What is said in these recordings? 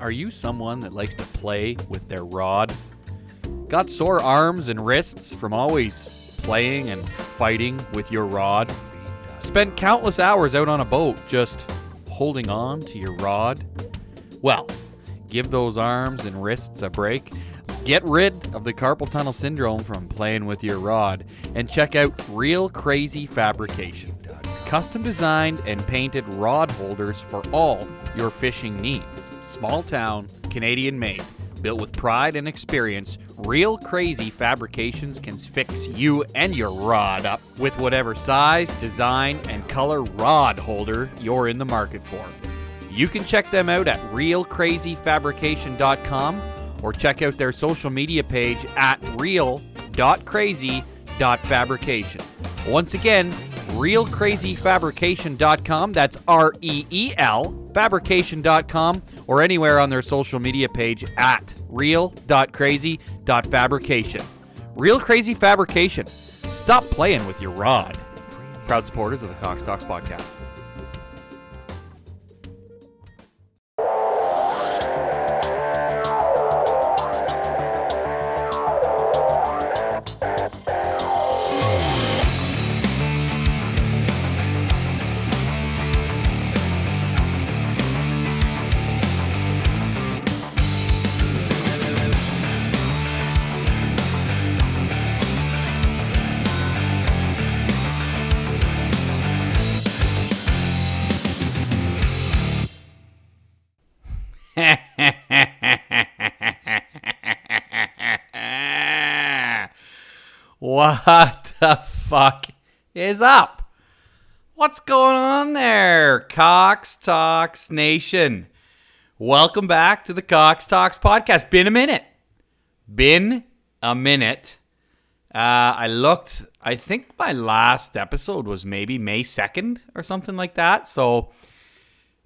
Are you someone that likes to play with their rod? Got sore arms and wrists from always playing and fighting with your rod? Spent countless hours out on a boat just holding on to your rod? Well, give those arms and wrists a break. Get rid of the carpal tunnel syndrome from playing with your rod and check out Reel Crazy Fabrication. Custom designed and painted rod holders for all your fishing needs. Small town, Canadian made. Built with pride and experience, Reel Crazy Fabrications can fix you and your rod up with whatever size, design, and color rod holder you're in the market for. You can check them out at reelcrazyfabrication.com or check out their social media page at reel.crazy.fabrication. Once again, reelcrazyfabrication.com. That's R E E L fabrication.com or anywhere on their social media page at reel.crazy.fabrication. Reel Crazy Fabrication. Stop playing with your rod. Proud supporters of the Cox Talks podcast. What the fuck is up? What's going on there, Cox Talks Nation? Welcome back to the Cox Talks podcast. Been a minute. Been a minute. Uh, I looked, I think my last episode was maybe May 2nd or something like that. So,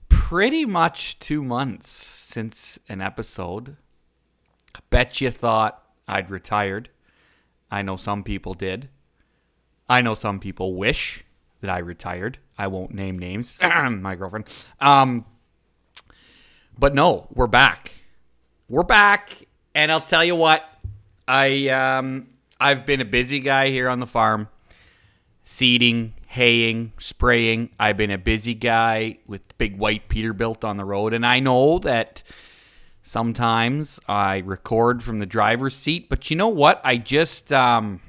pretty much two months since an episode. I Bet you thought I'd retired. I know some people did. I know some people wish that I retired. I won't name names. My girlfriend. Um, but no, we're back. We're back, and I'll tell you what. I um, I've been a busy guy here on the farm, seeding, haying, spraying. I've been a busy guy with big white Peterbilt on the road, and I know that Sometimes I record from the driver's seat, but you know what? I just um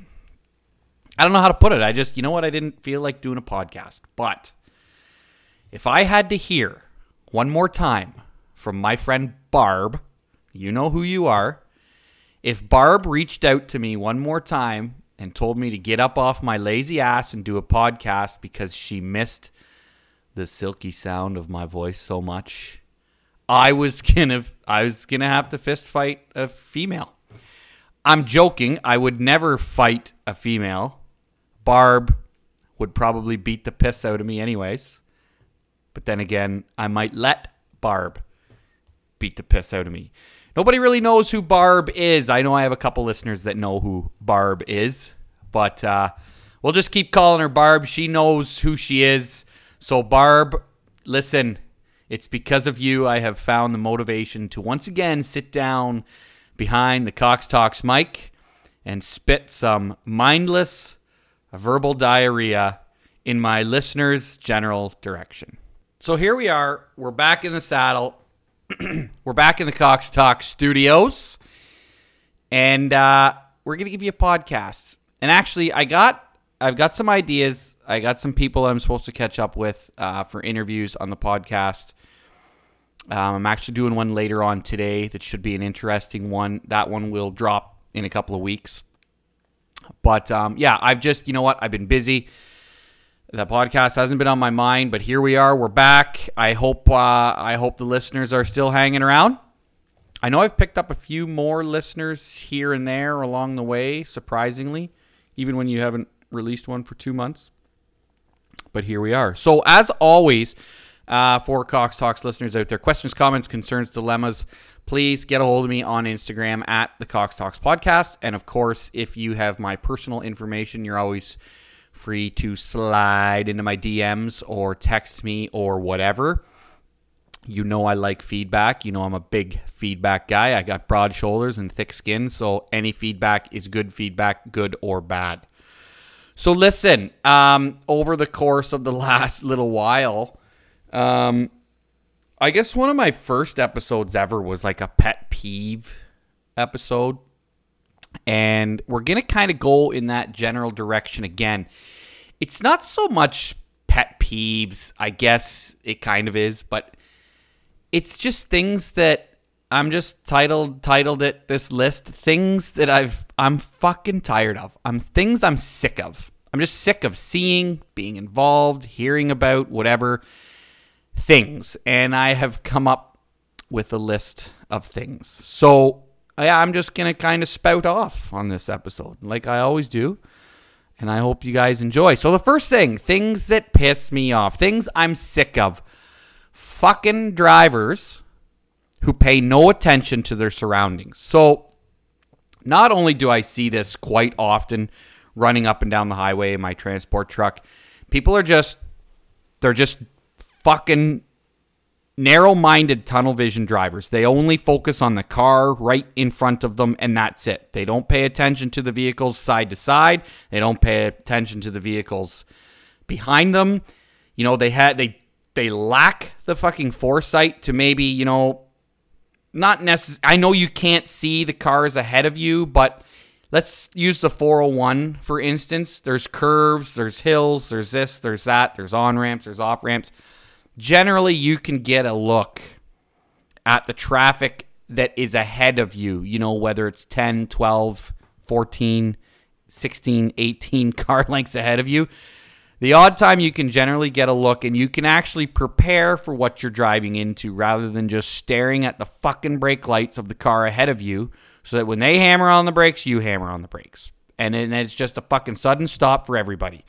I don't know how to put it. I just, you know what? I didn't feel like doing a podcast. But if I had to hear one more time from my friend Barb, you know who you are. If Barb reached out to me one more time and told me to get up off my lazy ass and do a podcast because she missed the silky sound of my voice so much, I was gonna I was gonna have to fist fight a female. I'm joking. I would never fight a female. Barb would probably beat the piss out of me anyways. But then again, I might let Barb beat the piss out of me. Nobody really knows who Barb is. I know I have a couple listeners that know who Barb is, but uh, we'll just keep calling her Barb. She knows who she is. So, Barb, listen, it's because of you I have found the motivation to once again sit down behind the Cox Talks mic and spit some mindless verbal diarrhea in my listeners' general direction. So here we are. We're back in the saddle. we're back in the Cox Talks studios. And uh, we're going to give you a podcast. And actually, I got I've got some ideas. I got some people I'm supposed to catch up with uh, for interviews on the podcast. Um, I'm actually doing one later on today that should be an interesting one. That one will drop in a couple of weeks. But um, yeah, I've just, you know what? I've been busy. The podcast hasn't been on my mind, but here we are. We're back. I hope uh, I hope the listeners are still hanging around. I know I've picked up a few more listeners here and there along the way, surprisingly, even when you haven't released one for two months. But here we are. So, as always, uh, for Cox Talks listeners out there, questions, comments, concerns, dilemmas, please get a hold of me on Instagram at the Cox Talks Podcast. And of course, if you have my personal information, you're always free to slide into my DMs or text me or whatever. You know I like feedback. You know I'm a big feedback guy. I got broad shoulders and thick skin, so any feedback is good feedback, good or bad. So listen, um, over the course of the last little while, um, I guess one of my first episodes ever was like a pet peeve episode. And we're to kind of go in that general direction again. It's not so much pet peeves, I guess it kind of is, but it's just things that I'm just titled titled it this list things that I've I'm fucking tired of. I'm things I'm sick of. I'm just sick of seeing, being involved, hearing about whatever things. And I have come up with a list of things. So yeah, I'm just to kind of spout off on this episode, like I always do. And I hope you guys enjoy. So, the first thing things that piss me off, things I'm sick of. Fucking drivers who pay no attention to their surroundings. So, not only do I see this quite often running up and down the highway in my transport truck, people are just, they're just fucking narrow minded tunnel vision drivers. They only focus on the car right in front of them, and that's it. They don't pay attention to the vehicles side to side, they don't pay attention to the vehicles behind them. You know, they had they they lack the fucking foresight to maybe, you know, not necessarily. I know you can't see the cars ahead of you, but let's use the 401 for instance. There's curves, there's hills, there's this, there's that, there's on ramps, there's off ramps generally you can get a look at the traffic that is ahead of you, you know, whether it's 10, 12, 14, 16, 18 car lengths ahead of you. The odd time you can generally get a look and you can actually prepare for what you're driving into rather than just staring at the fucking brake lights of the car ahead of you so that when they hammer on the brakes, you hammer on the brakes. And then it's just a fucking sudden stop for everybody.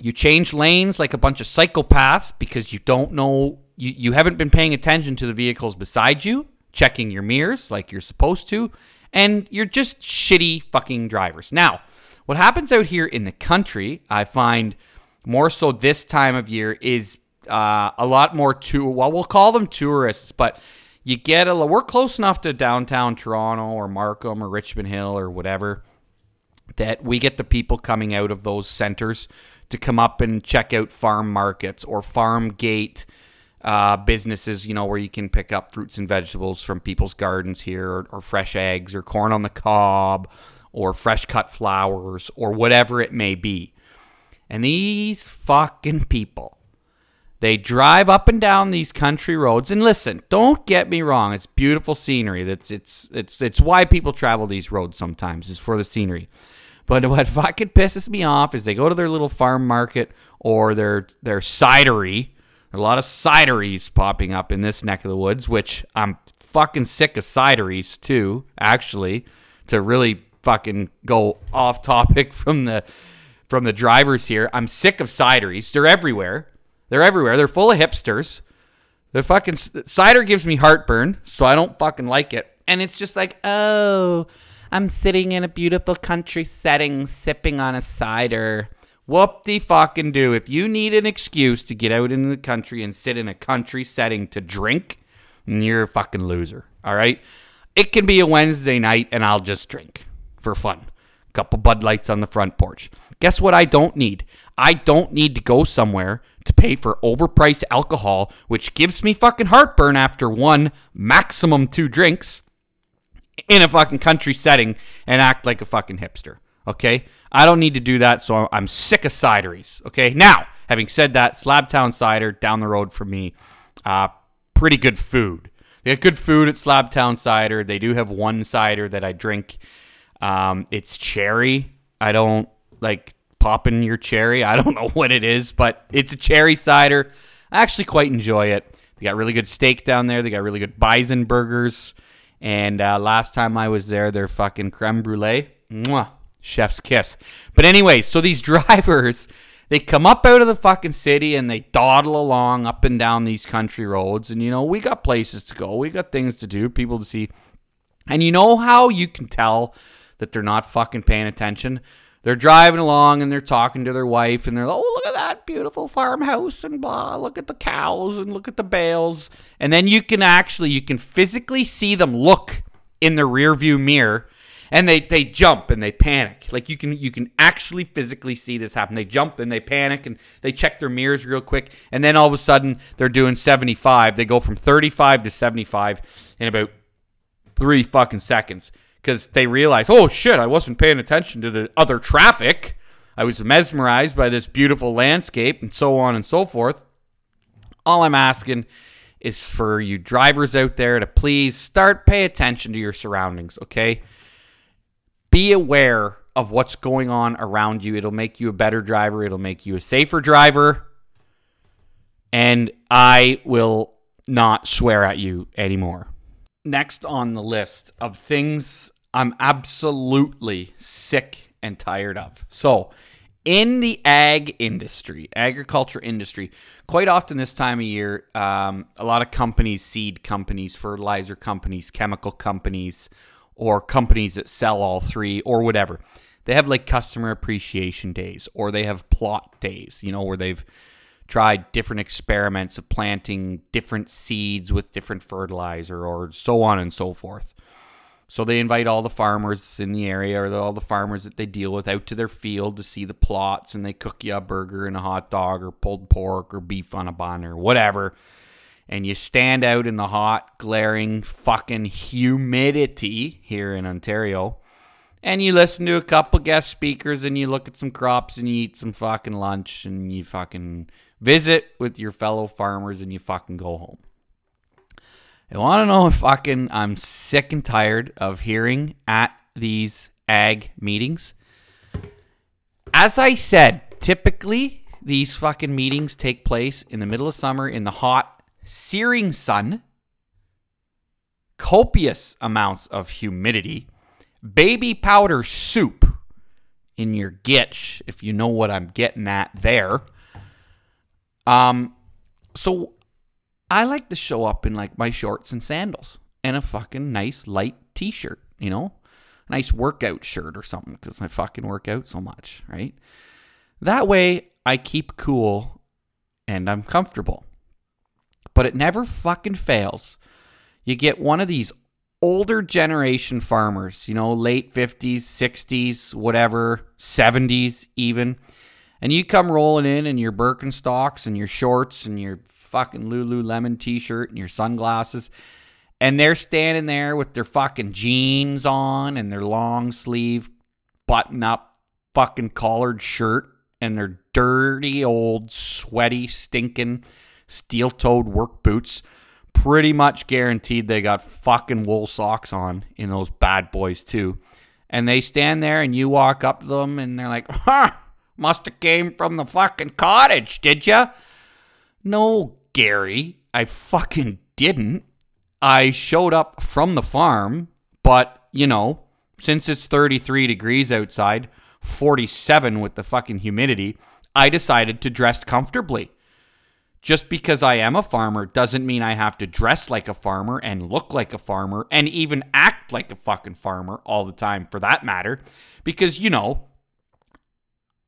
You change lanes like a bunch of psychopaths because you don't know, you, you haven't been paying attention to the vehicles beside you, checking your mirrors like you're supposed to, and you're just shitty fucking drivers. Now, what happens out here in the country, I find more so this time of year, is uh, a lot more to well, we'll call them tourists, but you get a we're close enough to downtown Toronto or Markham or Richmond Hill or whatever that we get the people coming out of those centers to come up and check out farm markets or farm gate uh, businesses, you know, where you can pick up fruits and vegetables from people's gardens here, or, or fresh eggs, or corn on the cob, or fresh cut flowers, or whatever it may be. And these fucking people, they drive up and down these country roads. And listen, don't get me wrong; it's beautiful scenery. That's it's it's it's why people travel these roads sometimes is for the scenery. But what fucking pisses me off is they go to their little farm market or their their cidery. a lot of cideries popping up in this neck of the woods, which I'm fucking sick of cideries too, actually, to really fucking go off topic from the from the drivers here. I'm sick of cideries. They're everywhere. They're everywhere. They're full of hipsters. The fucking cider gives me heartburn, so I don't fucking like it. And it's just like, oh, I'm sitting in a beautiful country setting, sipping on a cider. Whoop de fucking do. If you need an excuse to get out into the country and sit in a country setting to drink, you're a fucking loser. All right? It can be a Wednesday night and I'll just drink for fun. Couple Bud Lights on the front porch. Guess what I don't need? I don't need to go somewhere to pay for overpriced alcohol, which gives me fucking heartburn after one, maximum two drinks in a fucking country setting and act like a fucking hipster. Okay? I don't need to do that, so I'm sick of cideries. Okay? Now, having said that, Slabtown Cider down the road from me, uh, pretty good food. They got good food at Slabtown Cider. They do have one cider that I drink. Um, it's cherry. I don't like popping your cherry. I don't know what it is, but it's a cherry cider. I actually quite enjoy it. They got really good steak down there. They got really good bison burgers. And uh, last time I was there, their fucking creme brulee, mwah, chef's kiss. But anyway, so these drivers, they come up out of the fucking city and they dawdle along up and down these country roads. And you know, we got places to go, we got things to do, people to see. And you know how you can tell that they're not fucking paying attention? they're driving along and they're talking to their wife and they're like, oh, look at that beautiful farmhouse and blah, look at the cows and look at the bales. And then you can actually, you can physically see them look in the rear view mirror and they, they jump and they panic. Like you can, you can actually physically see this happen. They jump and they panic and they check their mirrors real quick. And then all of a sudden they're doing 75. They go from 35 to 75 in about three fucking seconds because they realize, oh shit, I wasn't paying attention to the other traffic. I was mesmerized by this beautiful landscape and so on and so forth. All I'm asking is for you drivers out there to please start pay attention to your surroundings, okay? Be aware of what's going on around you. It'll make you a better driver, it'll make you a safer driver. And I will not swear at you anymore next on the list of things I'm absolutely sick and tired of. So, in the ag industry, agriculture industry, quite often this time of year, um, a lot of companies, seed companies, fertilizer companies, chemical companies, or companies that sell all three or whatever, they have like customer appreciation days or they have plot days, you know, where they've tried different experiments of planting different seeds with different fertilizer or so on and so forth. So they invite all the farmers in the area or all the farmers that they deal with out to their field to see the plots and they cook you a burger and a hot dog or pulled pork or beef on a bun or whatever. And you stand out in the hot, glaring fucking humidity here in Ontario and you listen to a couple guest speakers and you look at some crops and you eat some fucking lunch and you fucking visit with your fellow farmers and you fucking go home. I want to know if fucking I'm sick and tired of hearing at these ag meetings. As I said, typically these fucking meetings take place in the middle of summer in the hot, searing sun, copious amounts of humidity, baby powder soup in your gitch, if you know what I'm getting at there. Um, so I like to show up in like my shorts and sandals and a fucking nice light t-shirt, you know, a nice workout shirt or something because I fucking work out so much, right? That way I keep cool and I'm comfortable. But it never fucking fails. You get one of these older generation farmers, you know, late 50s, 60s, whatever, 70s even and you come rolling in in your Birkenstocks and your shorts and your fucking Lululemon t-shirt and your sunglasses, and they're standing there with their fucking jeans on and their long sleeve button up fucking collared shirt and their dirty old sweaty stinking steel-toed work boots pretty much guaranteed they got fucking wool socks on in those bad boys too. And they stand there and you walk up to them and they're like huh must have came from the fucking cottage, did ya? No, Gary, I fucking didn't. I showed up from the farm, but, you know, since it's 33 degrees outside, 47 with the fucking humidity, I decided to dress comfortably. Just because I am a farmer doesn't mean I have to dress like a farmer and look like a farmer and even act like a fucking farmer all the time for that matter. Because, you know,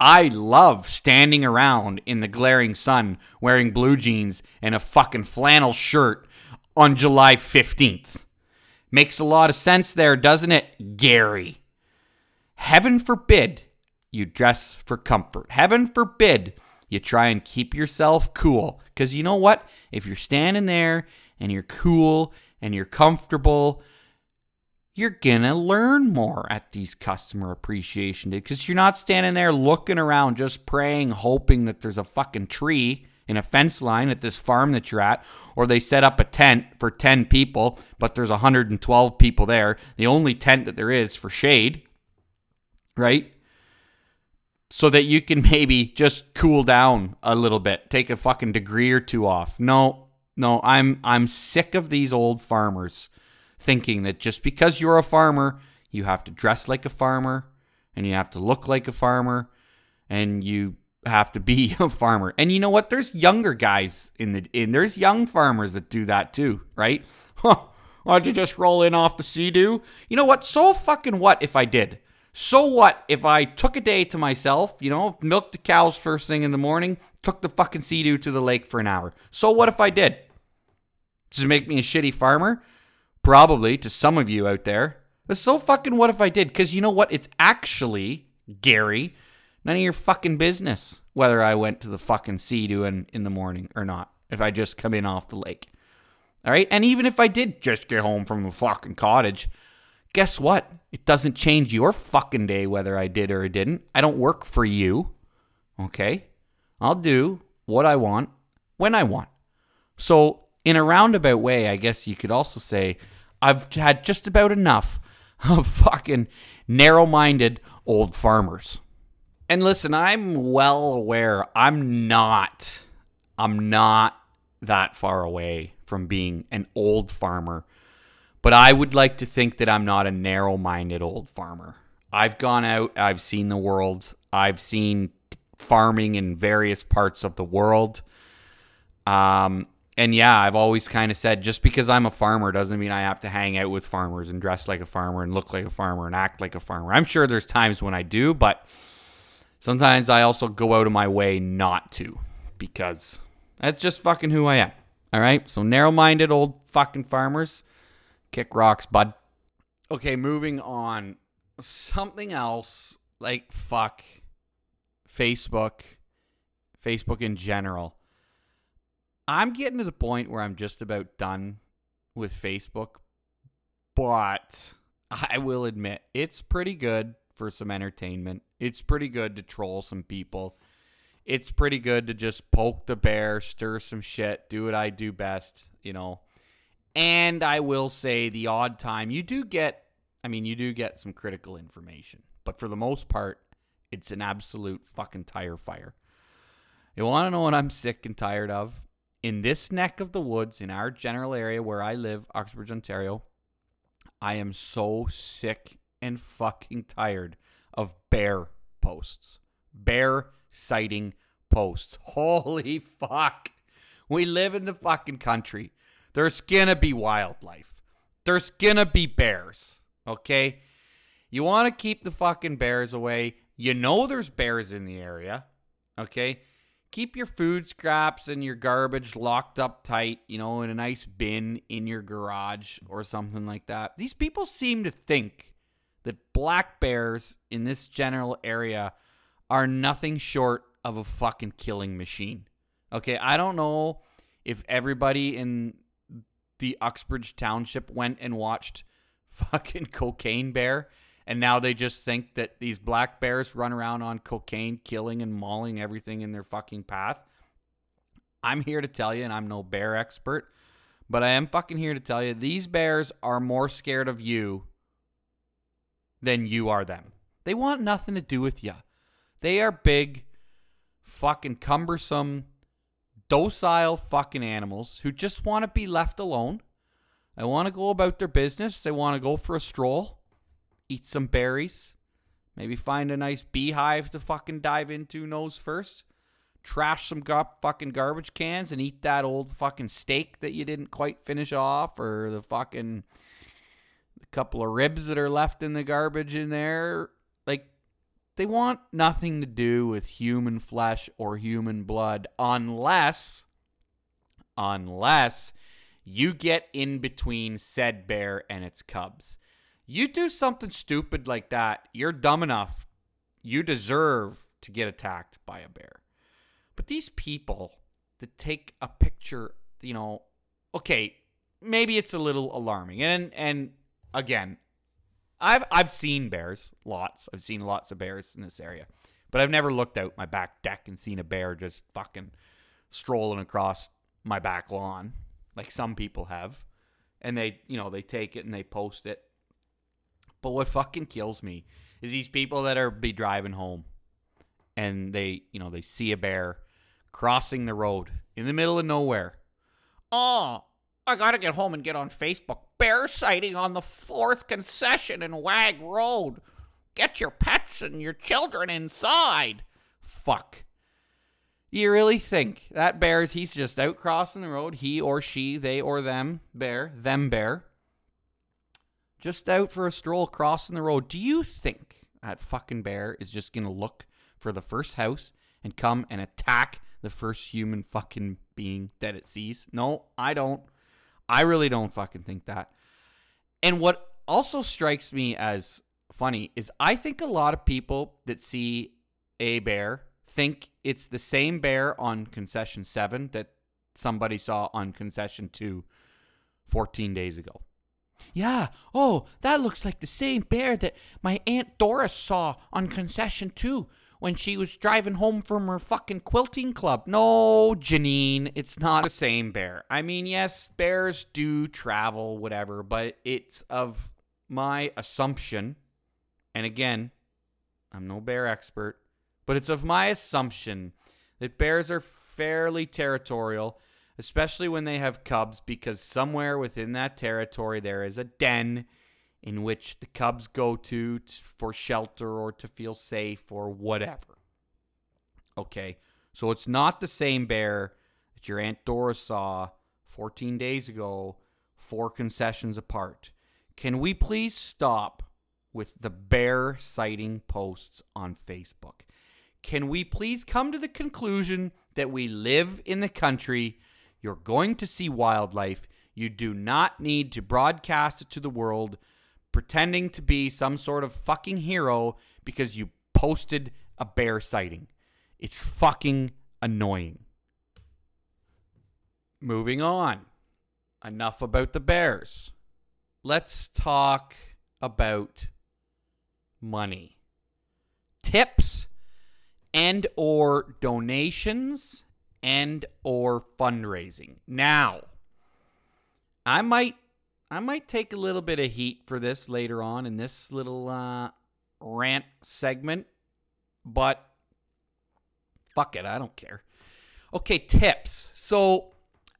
I love standing around in the glaring sun wearing blue jeans and a fucking flannel shirt on July 15th. Makes a lot of sense there, doesn't it, Gary? Heaven forbid you dress for comfort. Heaven forbid you try and keep yourself cool. Because you know what? If you're standing there and you're cool and you're comfortable, you're gonna learn more at these customer appreciation days because you're not standing there looking around just praying, hoping that there's a fucking tree in a fence line at this farm that you're at, or they set up a tent for 10 people, but there's 112 people there. The only tent that there is for shade, right? So that you can maybe just cool down a little bit, take a fucking degree or two off. No, no, I'm I'm sick of these old farmers thinking that just because you're a farmer, you have to dress like a farmer and you have to look like a farmer and you have to be a farmer. And you know what? There's younger guys in the in there's young farmers that do that too, right? Huh. Why'd you just roll in off the Sea-Doo? You know what? So fucking what if I did? So what if I took a day to myself, you know, milked the cows first thing in the morning, took the fucking sea to the lake for an hour? So what if I did? Does it make me a shitty farmer? Probably to some of you out there. So fucking what if I did? Because you know what? It's actually, Gary, none of your fucking business whether I went to the fucking Sea-Dooing in the morning or not. If I just come in off the lake. All right. And even if I did just get home from the fucking cottage, guess what? It doesn't change your fucking day whether I did or I didn't. I don't work for you. Okay? I'll do what I want when I want. So, in a roundabout way, I guess you could also say I've had just about enough of fucking narrow minded old farmers. And listen, I'm well aware I'm not, I'm not that far away from being an old farmer but I would like to think that I'm not a narrow minded old farmer. I've gone out, I've seen the world, I've seen farming in various parts of the world. Um, and yeah, I've always kind of said just because I'm a farmer doesn't mean I have to hang out with farmers and dress like a farmer and look like a farmer and act like a farmer. I'm sure there's times when I do, but sometimes I also go out of my way not to because that's just fucking who I am. All right? So narrow minded old fucking farmers Kick rocks, bud. Okay, moving on. Something else like fuck Facebook, Facebook in general. I'm getting to the point where I'm just about done with Facebook, but I will admit it's pretty good for some entertainment. It's pretty good to troll some people. It's pretty good to just poke the bear, stir some shit, do what I do best, you know. And I will say the odd time you do get, I mean, you do get some critical information, but for the most part, it's an absolute fucking tire fire. You want to know what I'm sick and tired of? In this neck of the woods, in our general area where I live, Uxbridge, Ontario, I am so sick and fucking tired of bear posts. Bear sighting posts. Holy fuck. We live in the fucking country. There's gonna be wildlife. There's gonna be bears. Okay? You want to keep the fucking bears away. You know there's bears in the area. Okay? Keep your food scraps and your garbage locked up tight, you know, in a nice bin in your garage or something like that. These people seem to think that black bears in this general area are nothing short of a fucking killing machine. Okay, I don't know if everybody in the Uxbridge Township went and watched fucking Cocaine Bear, and now they just think that these black bears run around on cocaine, killing and mauling everything in their fucking path. I'm here to tell you, and I'm no bear expert, but I am fucking here to tell you these bears are more scared of you than you are them. They want nothing to do with you. They are big, fucking cumbersome, docile fucking animals who just want to be left alone. They want to go about their business. They want to go for a stroll, eat some berries, maybe find a nice beehive to fucking dive into nose first, trash some gar- fucking garbage cans and eat that old fucking steak that you didn't quite finish off or the fucking the couple of ribs that are left in the garbage in there. Like they want nothing to do with human flesh or human blood unless unless you get in between said bear and its cubs. You do something stupid like that, you're dumb enough. You deserve to get attacked by a bear. But these people that take a picture, you know, okay, maybe it's a little alarming. And and again, I've I've seen bears, lots. I've seen lots of bears in this area, but I've never looked out my back deck and seen a bear just fucking strolling across my back lawn like some people have, and they you know they take it and they post it. But what fucking kills me is these people that are be driving home, and they you know they see a bear crossing the road in the middle of nowhere. Oh, I gotta get home and get on Facebook. Bear sighting on the fourth concession in Wag Road. Get your pets and your children inside. Fuck. You really think that bear's he's just out crossing the road, he or she, they or them, bear, them bear, just out for a stroll crossing the road. Do you think, that fucking bear is just gonna look for the first house and come and attack the first human fucking being that it sees. No, I don't. I really don't fucking think that. And what also strikes me as funny is I think a lot of people that see a bear think it's the same bear on concession 7 that somebody saw on concession 2 14 days ago. Yeah, oh, that looks like the same bear that my Aunt Doris saw on concession 2 when she was driving home from her fucking quilting club. No, Janine, it's not the same bear. I mean, yes, bears do travel, whatever, but it's of my assumption, and again, I'm no bear expert, but it's of my assumption that bears are fairly territorial, especially when they have cubs, because somewhere within that territory there is a den in which the cubs go to for shelter or to feel safe or whatever. Okay, so it's not the same bear that your Aunt Dora saw 14 days ago, four concessions apart. Can we please stop with the bear sighting posts on Facebook? Can we please come to the conclusion that we live in the country? You're going to see wildlife. You do not need to broadcast it to the world pretending to be some sort of fucking hero because you posted a bear sighting. It's fucking annoying. Moving on. Enough about the bears. Let's talk about money. Tips and or donations and or fundraising. Now, I might I might take a little bit of heat for this later on in this little uh, rant segment, but fuck it, I don't care. Okay, tips. So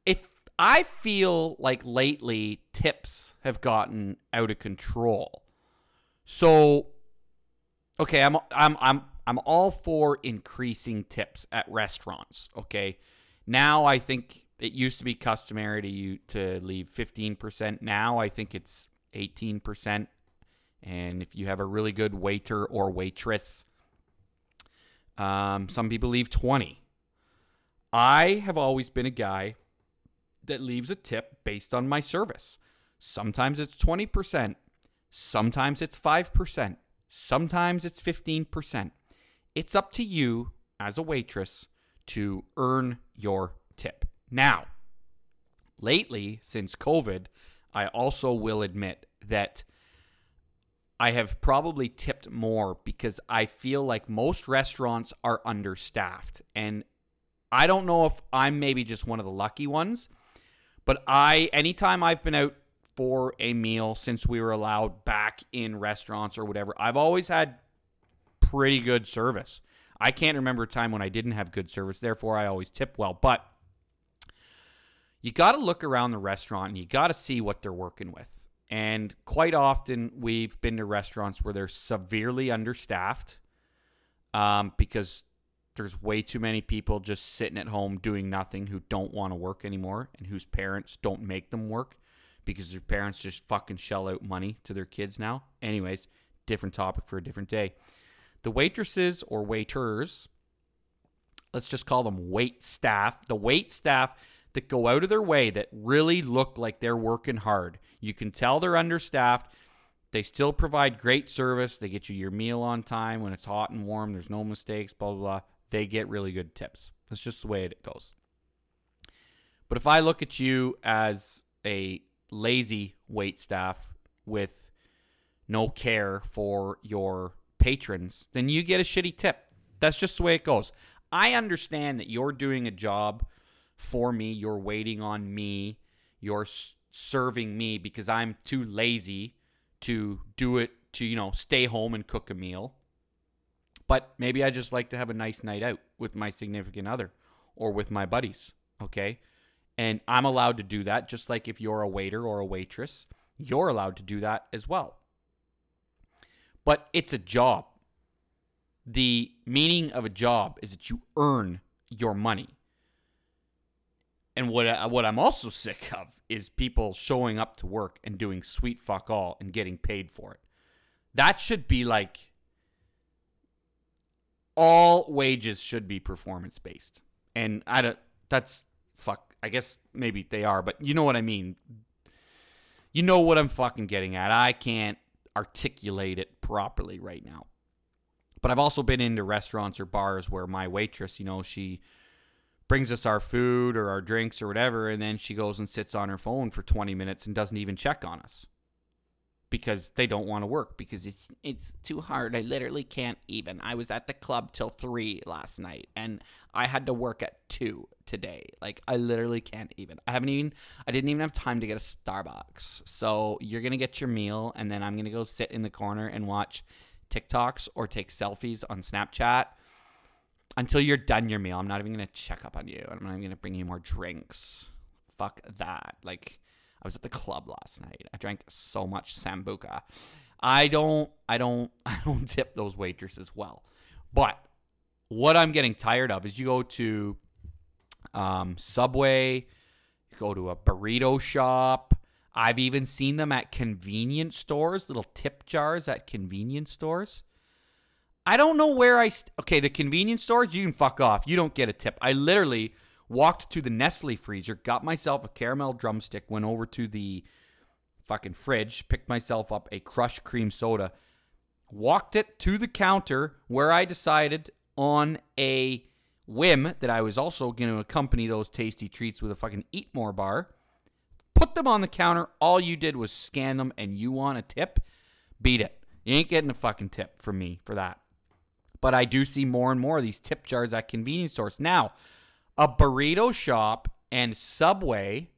if I feel like lately tips have gotten out of control. So okay, I'm I'm I'm I'm all for increasing tips at restaurants, okay? Now I think it used to be customary to you to leave 15%. Now I think it's 18%. And if you have a really good waiter or waitress, um, some people leave 20. I have always been a guy that leaves a tip based on my service. Sometimes it's 20%, sometimes it's 5%, sometimes it's 15%. It's up to you as a waitress to earn your tip. Now, lately, since COVID, I also will admit that I have probably tipped more because I feel like most restaurants are understaffed. And I don't know if I'm maybe just one of the lucky ones, but I, anytime I've been out for a meal since we were allowed back in restaurants or whatever, I've always had pretty good service. I can't remember a time when I didn't have good service, therefore, I always tip well. But you got to look around the restaurant and you got to see what they're working with. And quite often, we've been to restaurants where they're severely understaffed um, because there's way too many people just sitting at home doing nothing who don't want to work anymore and whose parents don't make them work because their parents just fucking shell out money to their kids now. Anyways, different topic for a different day. The waitresses or waiters, let's just call them wait staff. The wait staff that go out of their way that really look like they're working hard. You can tell they're understaffed. They still provide great service. They get you your meal on time when it's hot and warm. There's no mistakes, blah, blah, blah. They get really good tips. That's just the way it goes. But if I look at you as a lazy wait staff with no care for your patrons, then you get a shitty tip. That's just the way it goes. I understand that you're doing a job for me. You're waiting on me. You're serving me because I'm too lazy to do it to, you know, stay home and cook a meal. But maybe I just like to have a nice night out with my significant other or with my buddies. Okay. And I'm allowed to do that just like if you're a waiter or a waitress, you're allowed to do that as well. But it's a job. The meaning of a job is that you earn your money. And what I, what I'm also sick of is people showing up to work and doing sweet fuck all and getting paid for it. That should be like all wages should be performance based. And I don't that's fuck I guess maybe they are, but you know what I mean. You know what I'm fucking getting at. I can't articulate it properly right now. But I've also been into restaurants or bars where my waitress, you know, she brings us our food or our drinks or whatever, and then she goes and sits on her phone for 20 minutes and doesn't even check on us because they don't want to work because it's it's too hard. I literally can't even. I was at the club till 3 last night and I had to work at 2 today. Like I literally can't even. I haven't even I didn't even have time to get a Starbucks. So you're going to get your meal and then I'm going to go sit in the corner and watch TikToks or take selfies on Snapchat until you're done your meal. I'm not even going to check up on you. I'm not even going to bring you more drinks. Fuck that. Like I was at the club last night. I drank so much sambuca. I don't I don't I don't tip those waitresses well. But what I'm getting tired of is you go to um, Subway, you go to a burrito shop. I've even seen them at convenience stores, little tip jars at convenience stores. I don't know where I. St- okay, the convenience stores, you can fuck off. You don't get a tip. I literally walked to the Nestle freezer, got myself a caramel drumstick, went over to the fucking fridge, picked myself up a crushed cream soda, walked it to the counter where I decided on a whim that I was also going to accompany those tasty treats with a fucking eat more bar. Put them on the counter. All you did was scan them and you want a tip? Beat it. You ain't getting a fucking tip from me for that. But I do see more and more of these tip jars at convenience stores. Now, a burrito shop and Subway,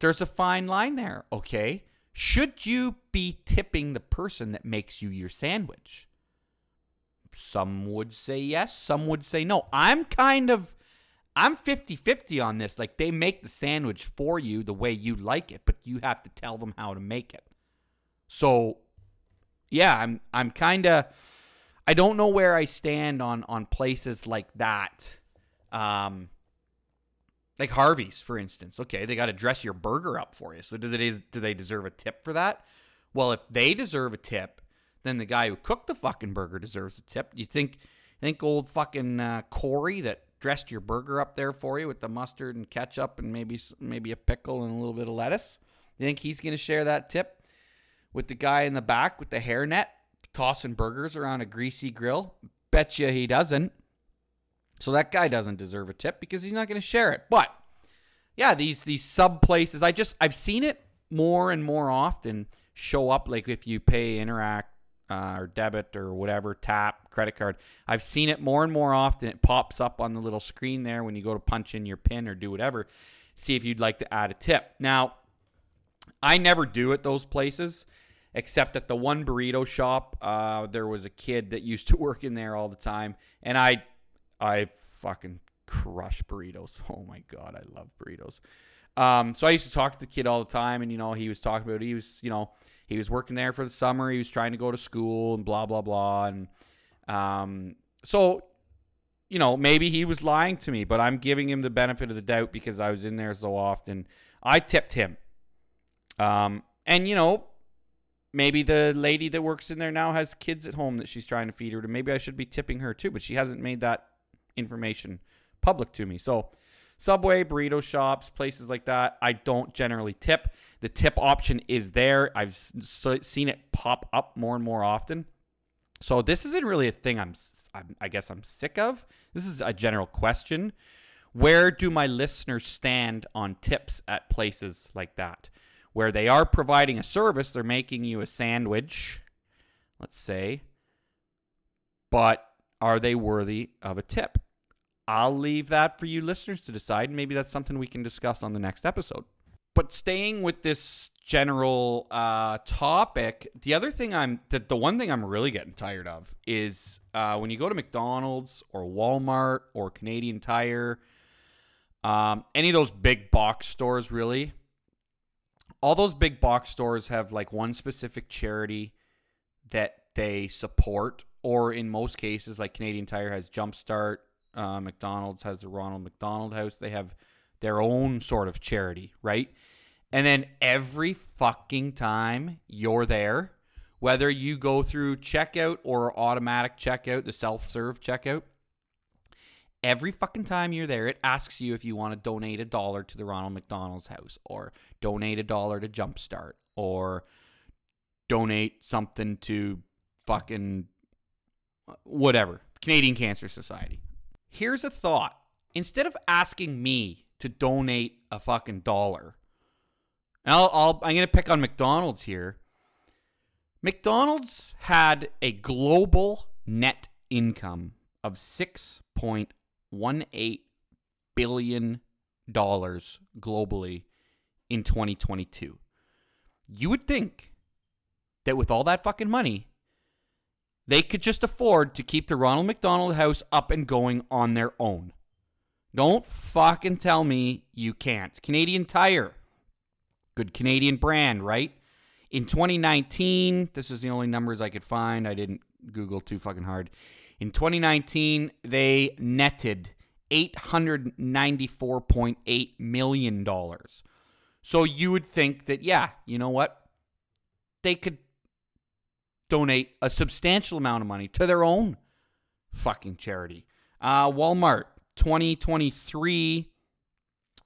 there's a fine line there, okay? Should you be tipping the person that makes you your sandwich? Some would say yes, some would say no. I'm kind of I'm 50-50 on this. Like they make the sandwich for you the way you like it, but you have to tell them how to make it. So yeah, I'm I'm kind of I don't know where I stand on on places like that um, like Harvey's, for instance. Okay, they got to dress your burger up for you. So do they do they deserve a tip for that? Well, if they deserve a tip, then the guy who cooked the fucking burger deserves a tip. You think think old fucking uh, Corey that dressed your burger up there for you with the mustard and ketchup and maybe maybe a pickle and a little bit of lettuce? You think he's gonna share that tip with the guy in the back with the hairnet tossing burgers around a greasy grill? Bet you he doesn't. So that guy doesn't deserve a tip because he's not going to share it. But yeah, these these sub places, I just I've seen it more and more often show up. Like if you pay Interac uh, or debit or whatever, tap credit card, I've seen it more and more often. It pops up on the little screen there when you go to punch in your pin or do whatever. See if you'd like to add a tip. Now, I never do at those places except at the one burrito shop. Uh, there was a kid that used to work in there all the time, and I I fucking crush burritos. Oh my god, I love burritos. Um, so I used to talk to the kid all the time, and you know, he was talking about he was, you know, he was working there for the summer. He was trying to go to school and blah blah blah, and um, so you know, maybe he was lying to me, but I'm giving him the benefit of the doubt because I was in there so often. I tipped him. Um, and you know, maybe the lady that works in there now has kids at home that she's trying to feed her to. Maybe I should be tipping her too, but she hasn't made that information public to me. So, Subway, burrito shops, places like that, I don't generally tip. The tip option is there. I've seen it pop up more and more often. So this isn't really a thing I'm, I'm I guess I'm sick of. This is a general question. Where do my listeners stand on tips at places like that? Where they are providing a service, they're making you a sandwich, let's say, but are they worthy of a tip? I'll leave that for you listeners to decide. Maybe that's something we can discuss on the next episode. But staying with this general uh, topic, the other thing I'm, the, the one thing I'm really getting tired of is uh, when you go to McDonald's or Walmart or Canadian Tire, um, any of those big box stores, really, all those big box stores have like one specific charity that they support, or in most cases, like Canadian Tire has Jumpstart, uh, McDonald's has the Ronald McDonald House. They have their own sort of charity, right? And then every fucking time you're there, whether you go through checkout or automatic checkout, the self serve checkout, every fucking time you're there, it asks you if you want to donate a dollar to the Ronald McDonald's House or donate a dollar to Jumpstart or donate something to fucking whatever, Canadian Cancer Society. Here's a thought. Instead of asking me to donate a fucking dollar, and I'll, I'll, I'm going to pick on McDonald's here. McDonald's had a global net income of 6.18 billion dollars globally in 2022. You would think that with all that fucking money, they could just afford to keep the Ronald McDonald House up and going on their own. Don't fucking tell me you can't. Canadian Tire, good Canadian brand, right? In 2019, this is the only numbers I could find. I didn't Google too fucking hard. In 2019, they netted $894.8 million. So you would think that, yeah, you know what? They could donate a substantial amount of money to their own fucking charity. Uh, Walmart, 2023,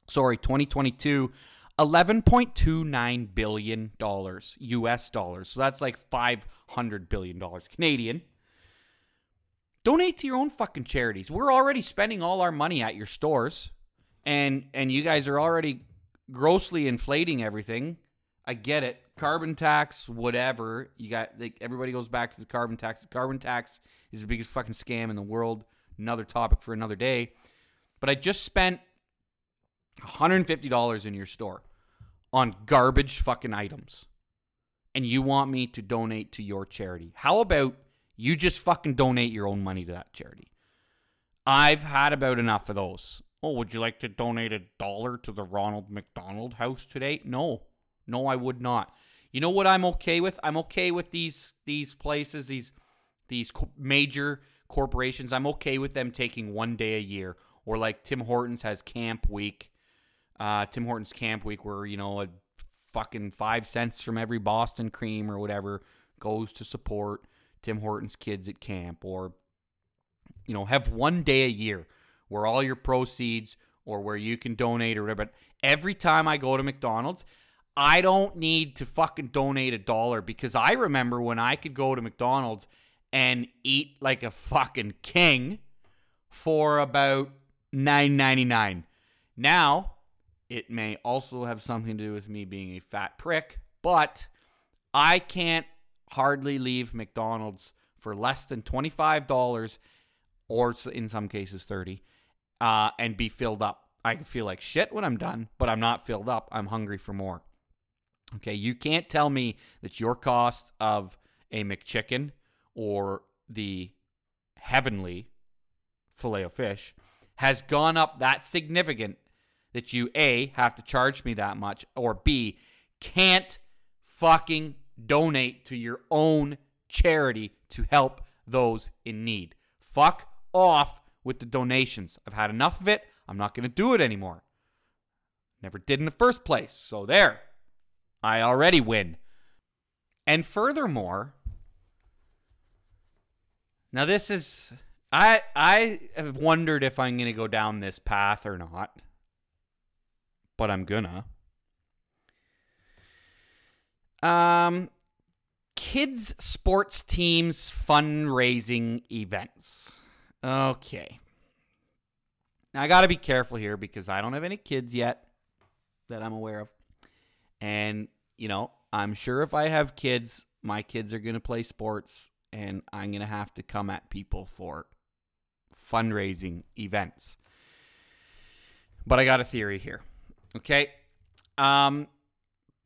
sorry, 2022, 11.29 billion dollars US dollars. So that's like 500 billion dollars Canadian. Donate to your own fucking charities. We're already spending all our money at your stores and and you guys are already grossly inflating everything. I get it. Carbon tax, whatever. You got like everybody goes back to the carbon tax. The carbon tax is the biggest fucking scam in the world. Another topic for another day. But I just spent $150 in your store on garbage fucking items. And you want me to donate to your charity. How about you just fucking donate your own money to that charity? I've had about enough of those. Oh, would you like to donate a dollar to the Ronald McDonald House today? No. No, I would not. You know what I'm okay with? I'm okay with these these places, these these major corporations. I'm okay with them taking one day a year, or like Tim Hortons has Camp Week, uh, Tim Hortons Camp Week, where you know a fucking five cents from every Boston cream or whatever goes to support Tim Hortons kids at camp, or you know have one day a year where all your proceeds or where you can donate or whatever. But every time I go to McDonald's, I don't need to fucking donate a dollar because I remember when I could go to McDonald's and eat like a fucking king for about 9.99. Now, it may also have something to do with me being a fat prick, but I can't hardly leave McDonald's for less than $25 or in some cases 30 uh, and be filled up. I feel like shit when I'm done, but I'm not filled up. I'm hungry for more. Okay, you can't tell me that your cost of a McChicken or the heavenly filet of fish has gone up that significant that you A, have to charge me that much, or B, can't fucking donate to your own charity to help those in need. Fuck off with the donations. I've had enough of it. I'm not going to do it anymore. Never did in the first place. So there. I already win. And furthermore, now this is I I have wondered if I'm going to go down this path or not. But I'm gonna. Um kids sports teams fundraising events. Okay. Now I got to be careful here because I don't have any kids yet that I'm aware of. And, you know, I'm sure if I have kids, my kids are going to play sports and I'm going to have to come at people for fundraising events. But I got a theory here. Okay? Um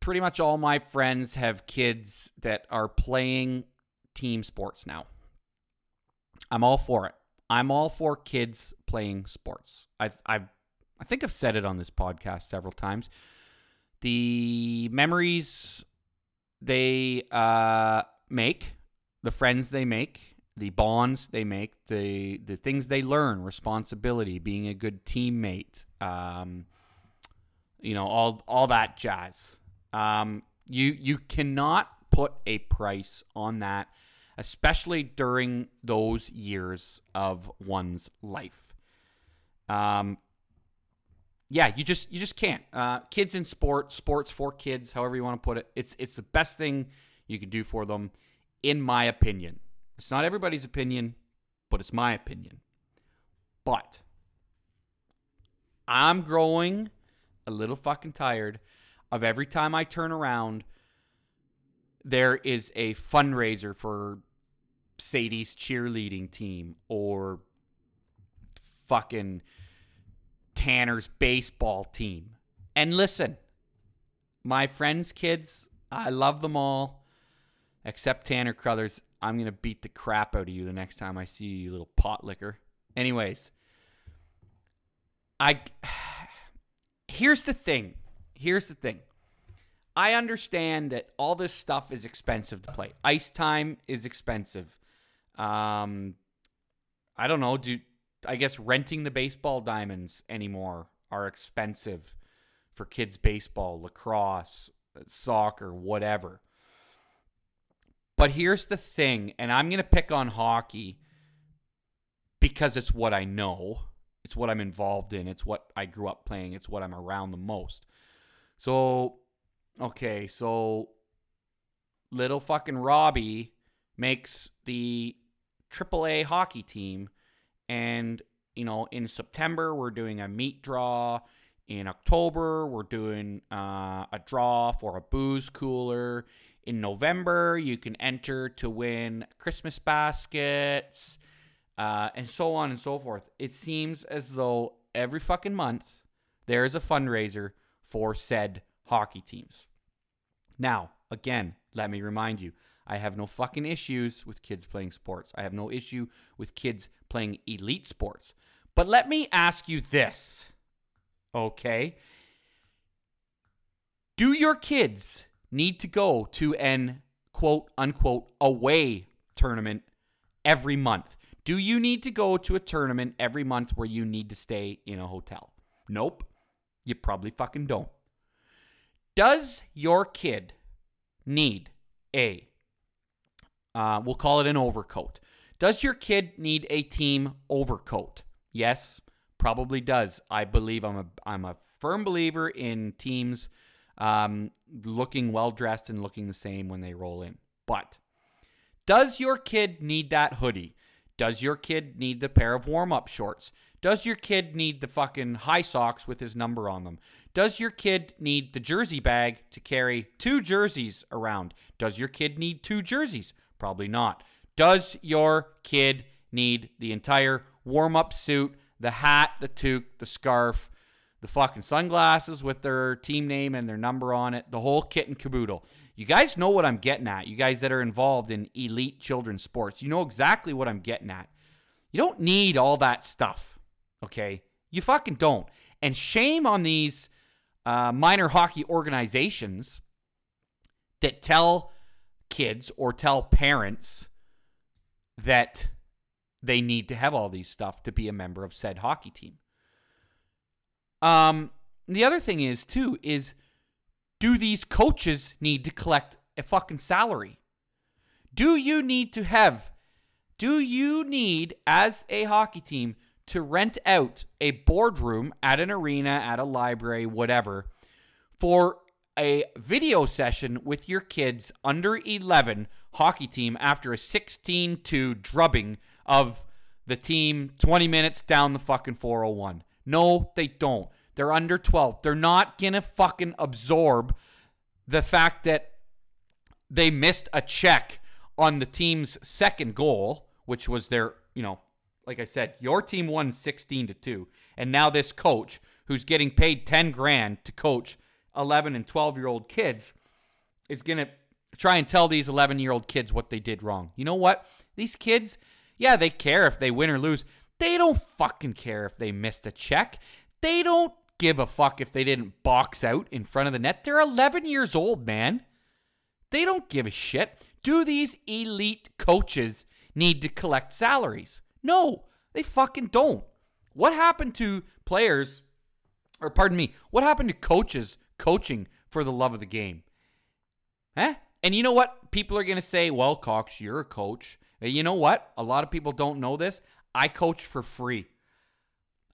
pretty much all my friends have kids that are playing team sports now. I'm all for it. I'm all for kids playing sports. I've, I've, I think I've said it on this podcast several times. The memories they uh, make, the friends they make, the bonds they make, the the things they learn, responsibility, being a good teammate, um, you know, all all that jazz. Um, you you cannot put a price on that, especially during those years of one's life. Um, yeah, you just you just can't. Uh, kids in sport, sports for kids, however you want to put it. It's it's the best thing you can do for them, in my opinion. It's not everybody's opinion, but it's my opinion. But I'm growing a little fucking tired of every time I turn around, there is a fundraiser for Sadie's cheerleading team or fucking Tanner's baseball team. And listen, my friends' kids, I love them all, except Tanner Crothers. I'm going to beat the crap out of you the next time I see you, you little pot licker. Anyways, I. Here's the thing. Here's the thing. I understand that all this stuff is expensive to play. Ice time is expensive. Um, I don't know. Do I guess renting the baseball diamonds anymore are expensive for kids baseball, lacrosse, soccer, whatever. But here's the thing, and I'm going to pick on hockey because it's what I know. It's what I'm involved in. It's what I grew up playing. It's what I'm around the most. So, okay, so little fucking Robbie makes the AAA hockey team and, you know, in September, we're doing a meat draw. In October, we're doing uh, a draw for a booze cooler. In November, you can enter to win Christmas baskets, uh, and so on and so forth. It seems as though every fucking month there is a fundraiser for said hockey teams. Now, again, let me remind you I have no fucking issues with kids playing sports. I have no issue with kids playing elite sports. But let me ask you this, okay? Do your kids need to go to an quote unquote away tournament every month? Do you need to go to a tournament every month where you need to stay in a hotel? Nope. You probably fucking don't. Does your kid need a uh, we'll call it an overcoat. Does your kid need a team overcoat? Yes, probably does. I believe I'm a I'm a firm believer in teams um, looking well dressed and looking the same when they roll in. But does your kid need that hoodie? Does your kid need the pair of warm up shorts? Does your kid need the fucking high socks with his number on them? Does your kid need the jersey bag to carry two jerseys around? Does your kid need two jerseys? Probably not. Does your kid need the entire warm up suit, the hat, the toque, the scarf, the fucking sunglasses with their team name and their number on it, the whole kit and caboodle? You guys know what I'm getting at. You guys that are involved in elite children's sports, you know exactly what I'm getting at. You don't need all that stuff, okay? You fucking don't. And shame on these uh, minor hockey organizations that tell kids or tell parents that they need to have all these stuff to be a member of said hockey team. Um, the other thing is too is do these coaches need to collect a fucking salary? Do you need to have do you need as a hockey team to rent out a boardroom at an arena, at a library, whatever, for a video session with your kids under 11 hockey team after a 16 2 drubbing of the team 20 minutes down the fucking 401. No, they don't. They're under 12. They're not going to fucking absorb the fact that they missed a check on the team's second goal, which was their, you know, like I said, your team won 16 to 2. And now this coach who's getting paid 10 grand to coach 11 and 12 year old kids is going to try and tell these 11 year old kids what they did wrong. You know what? These kids, yeah, they care if they win or lose. They don't fucking care if they missed a check. They don't give a fuck if they didn't box out in front of the net. They're 11 years old, man. They don't give a shit. Do these elite coaches need to collect salaries? No, they fucking don't. What happened to players, or pardon me, what happened to coaches coaching for the love of the game. Huh? And you know what? people are going to say, well, Cox, you're a coach. Uh, you know what? A lot of people don't know this. I coach for free.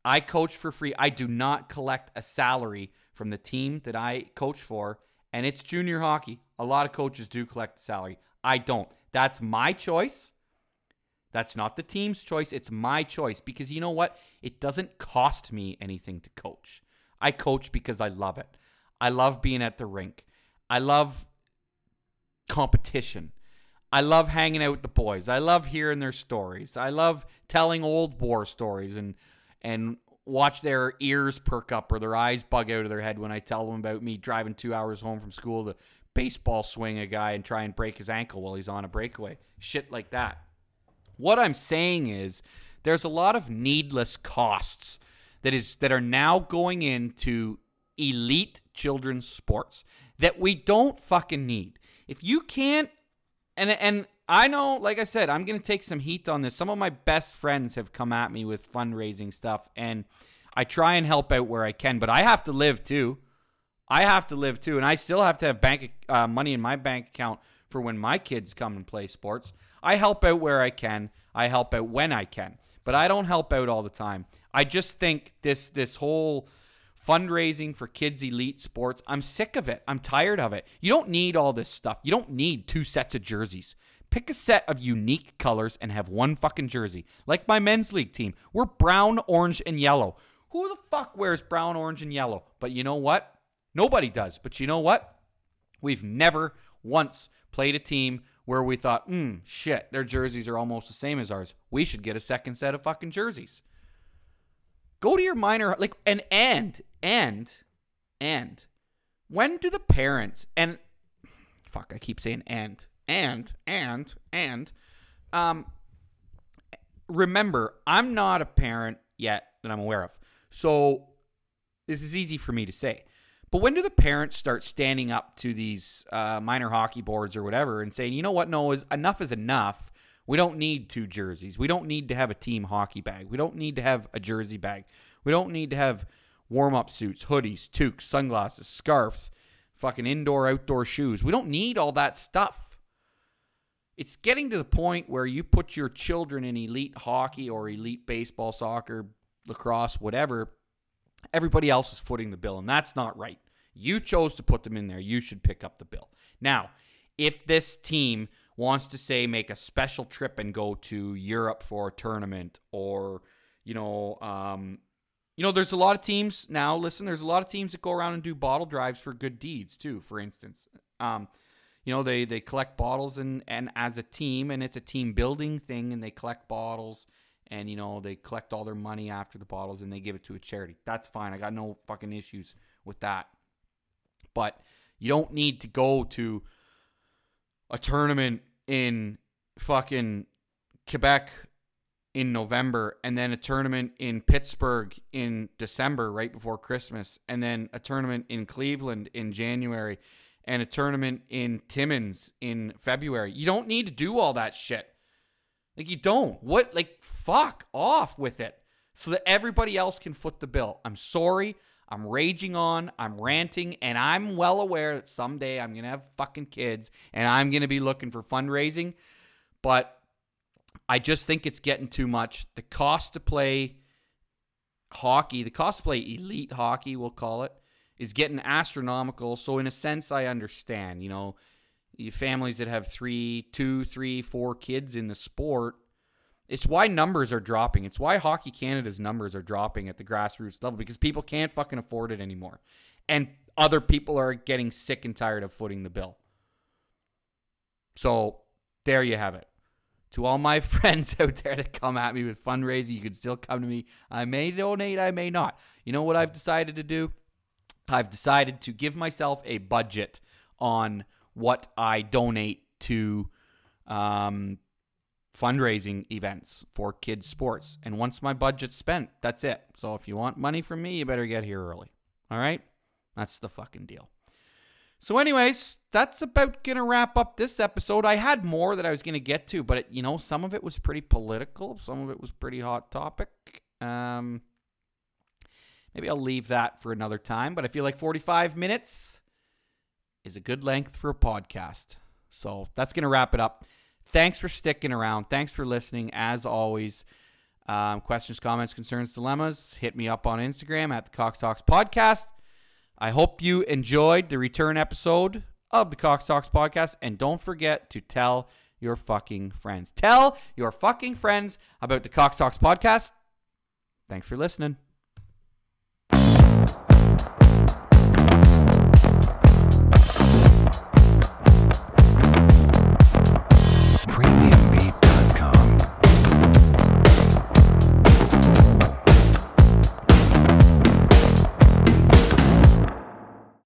I coach for free. I do not collect a salary from the team that I coach for, and it's junior hockey. A lot of coaches do collect a salary. I don't. That's my choice. That's not the team's choice. It's my choice because you know what? It doesn't cost me anything to coach. I coach because I love it. I love being at the rink. I love competition. I love hanging out with the boys. I love hearing their stories. I love telling old war stories and and watch their ears perk up or their eyes bug out of their head when I tell them about me driving two hours home from school to baseball swing a guy and try and break his ankle while he's on a breakaway. Shit like that. What I'm saying is there's a lot of needless costs that is that are now going into elite children's sports that we don't fucking need. If you can't and and I know, like I said, I'm gonna take some heat on this. Some of my best friends have come at me with fundraising stuff, and I try and help out where I can, but I have to live too. I have to live too, and I still have to have bank uh, money in my bank account for when my kids come and play sports. I help out where I can. I help out when I can, but I don't help out all the time. I just think this this whole fundraising for kids elite sports. I'm sick of it. I'm tired of it. You don't need all this stuff. You don't need two sets of jerseys. Pick a set of unique colors and have one fucking jersey. Like my men's league team. We're brown, orange, and yellow. Who the fuck wears brown, orange, and yellow? But you know what? Nobody does. But you know what? We've never once played a team where we thought, hmm, shit, their jerseys are almost the same as ours. We should get a second set of fucking jerseys. Go to your minor like and and and and when do the parents and fuck I keep saying and and and and um remember I'm not a parent yet that I'm aware of. So this is easy for me to say. But when do the parents start standing up to these uh, minor hockey boards or whatever and saying, you know what, no, is enough is enough. We don't need two jerseys. We don't need to have a team hockey bag. We don't need to have a jersey bag. We don't need to have warm up suits, hoodies, toques, sunglasses, scarves, fucking indoor, outdoor shoes. We don't need all that stuff. It's getting to the point where you put your children in elite hockey or elite baseball, soccer, lacrosse, whatever. Everybody else is footing the bill, and that's not right. You chose to put them in there. You should pick up the bill. Now, if this team wants to say make a special trip and go to Europe for a tournament or you know um, you know there's a lot of teams now listen there's a lot of teams that go around and do bottle drives for good deeds too for instance. Um, you know they they collect bottles and and as a team and it's a team building thing and they collect bottles and you know they collect all their money after the bottles and they give it to a charity. That's fine. I got no fucking issues with that. But you don't need to go to a tournament in fucking Quebec in November and then a tournament in Pittsburgh in December right before Christmas and then a tournament in Cleveland in January and a tournament in Timmins in February. You don't need to do all that shit. Like you don't. What like fuck off with it so that everybody else can foot the bill. I'm sorry. I'm raging on, I'm ranting, and I'm well aware that someday I'm going to have fucking kids and I'm going to be looking for fundraising. But I just think it's getting too much. The cost to play hockey, the cost to play elite hockey, we'll call it, is getting astronomical. So, in a sense, I understand. You know, families that have three, two, three, four kids in the sport it's why numbers are dropping. It's why Hockey Canada's numbers are dropping at the grassroots level because people can't fucking afford it anymore. And other people are getting sick and tired of footing the bill. So there you have it. To all my friends out there that come at me with fundraising, you can still come to me. I may donate, I may not. You know what I've decided to do? I've decided to give myself a budget on what I donate to um, fundraising events for kids sports. And once my budget's spent, that's it. So if you want money from me, you better get here early. All right? That's the fucking deal. So, anyways, that's about gonna wrap up this episode. I had more that I was gonna get to, but it, you know, some of it was pretty political, some of it was pretty hot topic. Um, maybe I'll leave that for another time. But I feel like 45 minutes is a good length for a podcast. So that's going to wrap it up. Thanks for sticking around. Thanks for listening. As always, um, questions, comments, concerns, dilemmas, hit me up on Instagram at the Cox Talks Podcast. I hope you enjoyed the return episode of the Cox Talks Podcast. And don't forget to tell your fucking friends. Tell your fucking friends about the Cox Talks Podcast. Thanks for listening.